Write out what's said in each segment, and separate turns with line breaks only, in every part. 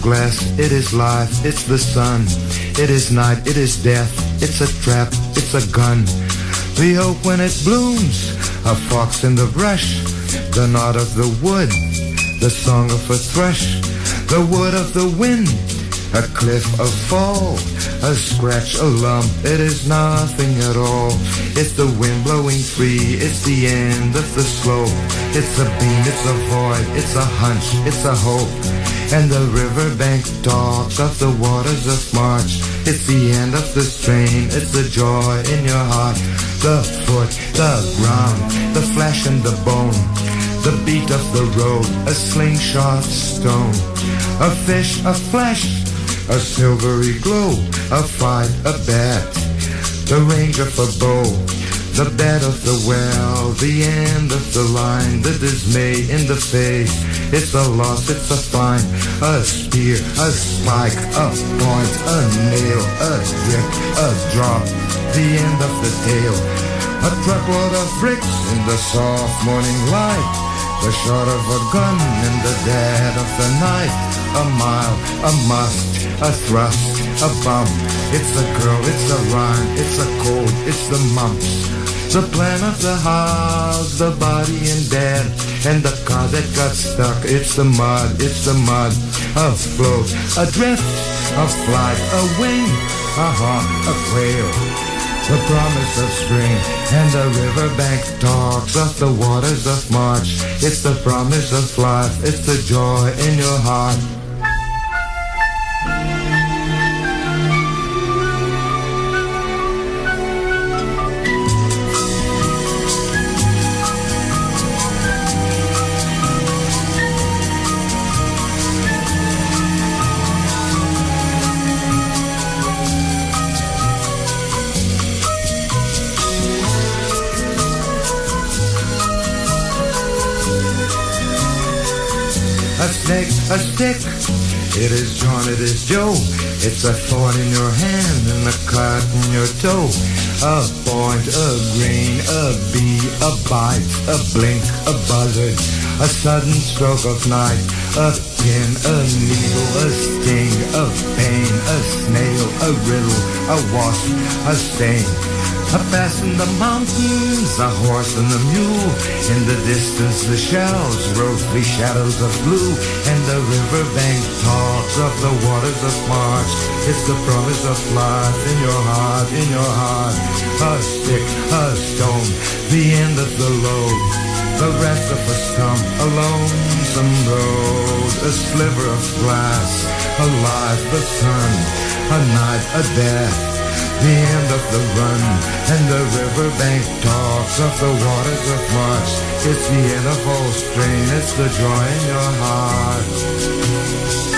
Glass, it is life, it's the sun. It is night, it is death, it's a trap, it's a gun. The oak when it blooms, a fox in the brush, the knot of the wood, the song of a thrush, the wood of the wind, a cliff, a fall, a scratch, a lump, it is nothing at all. It's the wind blowing free, it's the end of the slope. It's a beam, it's a void, it's a hunch, it's a hope. And the riverbank talks of the waters of March. It's the end of the strain, it's the joy in your heart. The foot, the ground, the flesh and the bone. The beat of the road, a slingshot stone. A fish, a flesh, a silvery glow, a fight, a bet, the range of a bow, the bed of the well, the end of the line, the dismay in the face. It's a loss, it's a fine, a spear, a spike, a point, a nail, a drip, a drop, the end of the tale. A truckload of bricks in the soft morning light. The shot of a gun in the dead of the night. A mile, a must, a thrust, a bump. It's a girl, it's a rhyme, it's a cold, it's the mumps. The plan of the house, the body in bed, and the car that got stuck. It's the mud, it's the mud. A float, a drift, a flight, a wing, a hawk, a quail the promise of spring and the riverbank talks of the waters of March. It's the promise of life, it's the joy in your heart. A stick. It is John, it is Joe. It's a thorn in your hand and a cut in your toe. A point, a grain, a bee, a bite, a blink, a buzzard. A sudden stroke of night. A pin, a needle, a sting, a pain, a snail, a riddle, a wasp, a stain. A pass in the mountains, a horse and a mule. In the distance, the shells, rosy shadows of blue. And the riverbank talks of the waters of March. It's the promise of life in your heart, in your heart. A stick, a stone, the end of the load. The rest of a stump, a lonesome road. A sliver of glass, a life, the sun. A night, a death the end of the run and the riverbank talks of the waters of March. It's the end of all strain, it's the joy in your heart.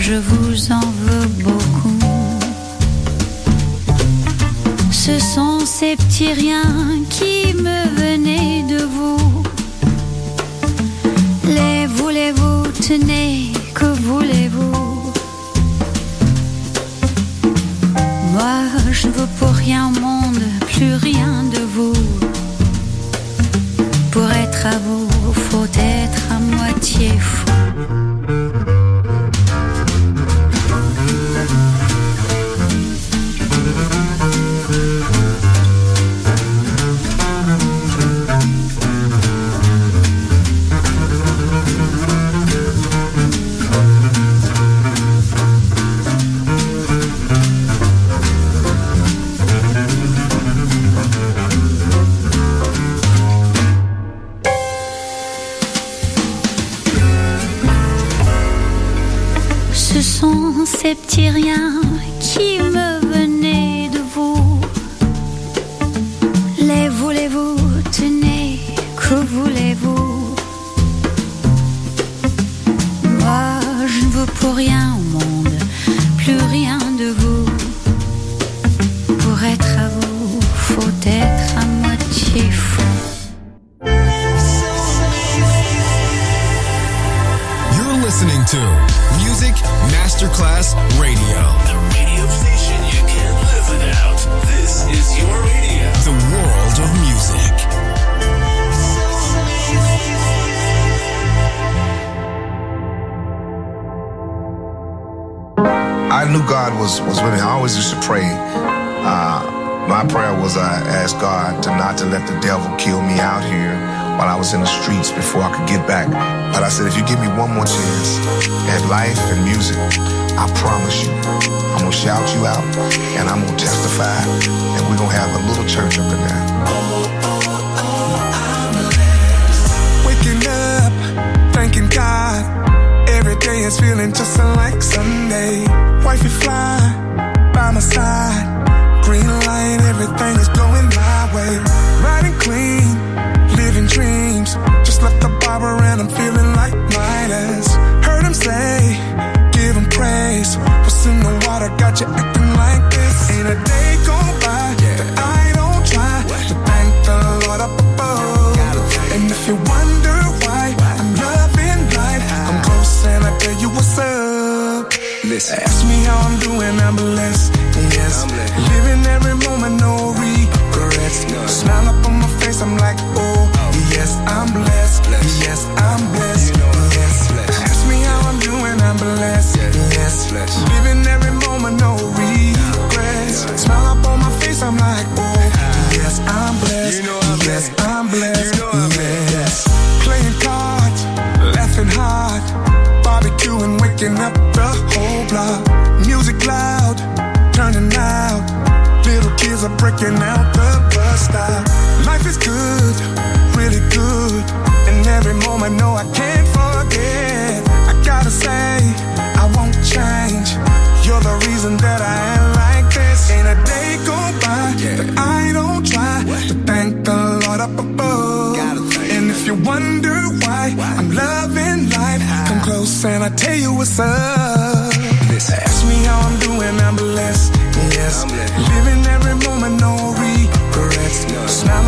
Je vous en veux beaucoup. Ce sont ces petits riens qui me venaient de vous. Les voulez-vous, tenez, que voulez-vous? Moi, je ne veux pour rien au monde, plus rien de vous. Pour être à vous, faut être à moitié fou.
Back. But I said, if you give me one more chance at life and music, I promise you, I'm gonna shout you out and I'm gonna testify and we're gonna have a little church up in there.
Waking up, thanking God. Every day is feeling just like Sunday. Wifey fly by my side. Green light, everything is going my way. Riding clean. Just left the barber and I'm feeling like Midas. Heard him say, give him praise. What's in the water got you acting like this? Ain't a day go by that I don't try to thank the Lord up above. And if you wonder why I'm loving life, I'm close and I tell you what's up. Listen. Ask me how I'm doing, I'm blessed. Yes, living every moment, no regrets. Smile up on my face, I'm like, oh, yes, I'm blessed. Yes, I'm blessed. Yes, ask me how I'm doing, I'm blessed. Yes, living every moment, no regrets. Smile up on my face, I'm like, oh, yes, I'm blessed. Yes, I'm blessed. Yes, playing cards, laughing hard, barbecuing, waking up the whole block. Music loud, turning out. Little kids are breaking out the bus stop. Close and I tell you what's up. Ask me how I'm doing, I'm blessed. Yes, living every moment, no regrets. Smile up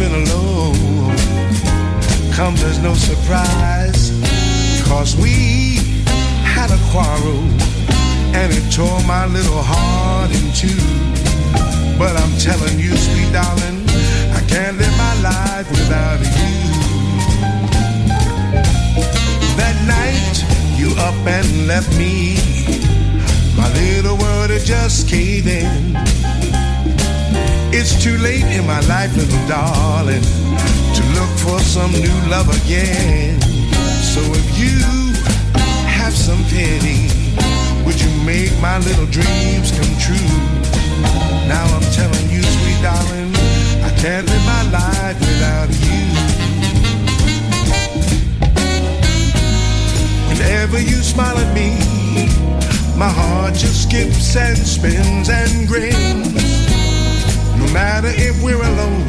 I
alone. Comes as no surprise, cause we had a quarrel and it tore my little heart in two. But I'm telling you, sweet darling, I can't live my life without you. That night you up and left me. My little world had just caved in. It's too late in my life, little darling, to look for some new love again. So if you have some pity, would you make my little dreams come true? Now I'm telling you, sweet darling, I can't live my life without you. Whenever you smile at me, my heart just skips and spins and grins. Matter if we're alone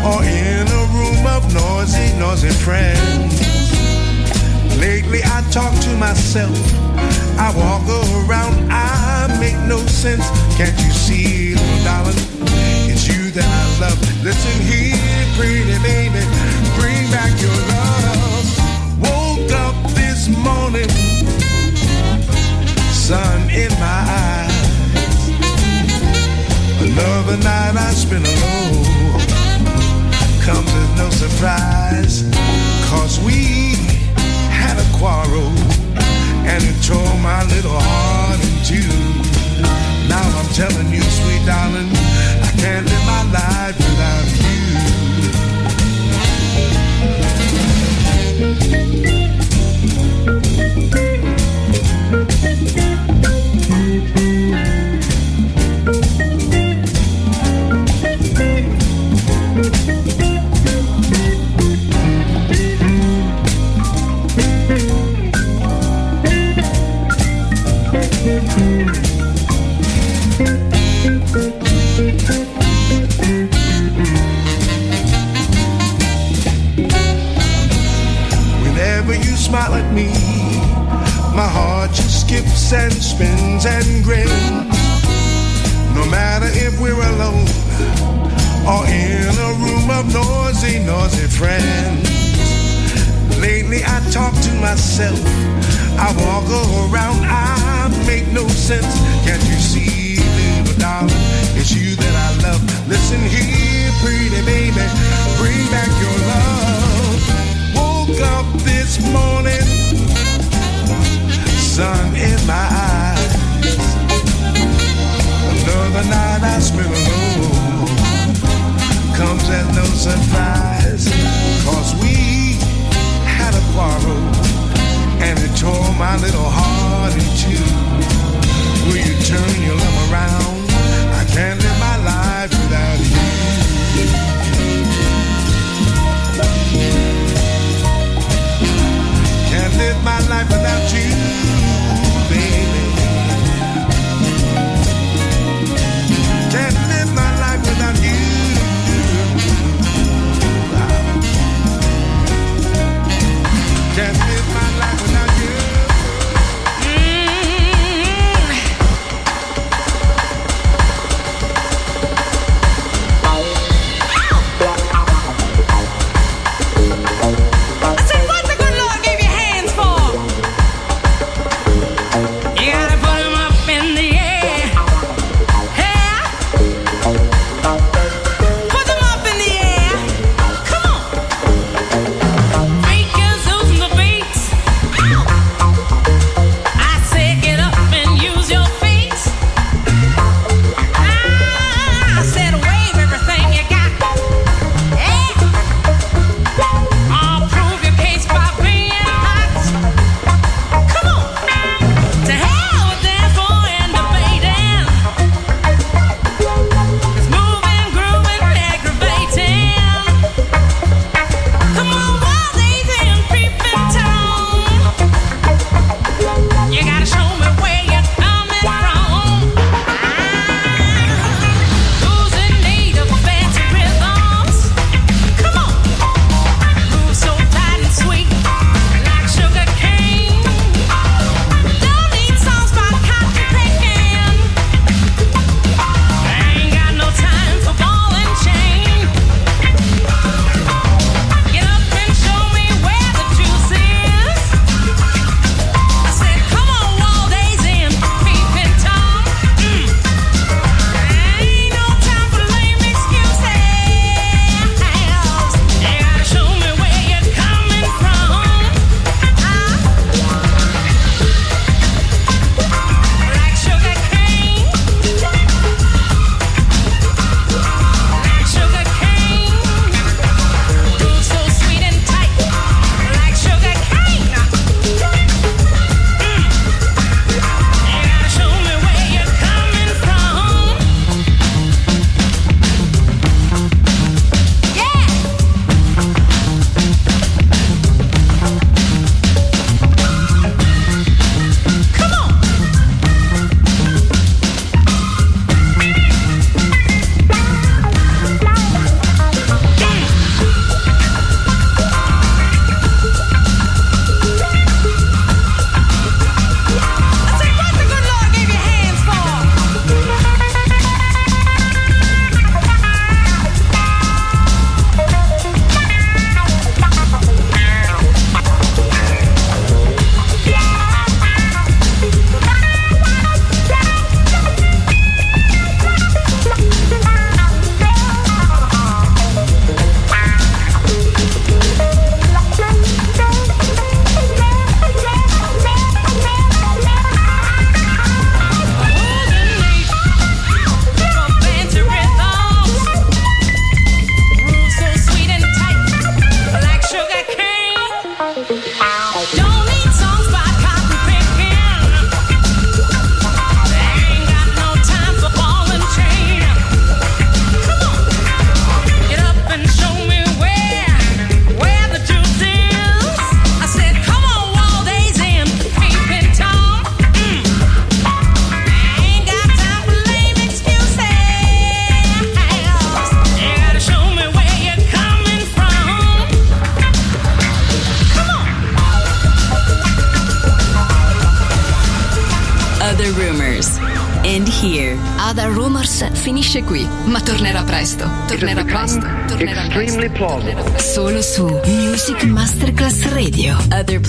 or in a room of noisy, noisy friends. Lately I talk to myself, I walk around, I make no sense. Can't you see, little darling? It's you that I love. Listen here, pretty baby, bring back your love. Woke up this morning, sun in my eyes. Another night I spent alone comes as no surprise, cause we had a quarrel and it tore my little heart in two. Now I'm telling you, sweet darling, I can't live my life without you.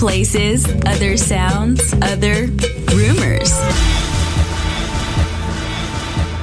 Places, other sounds, other.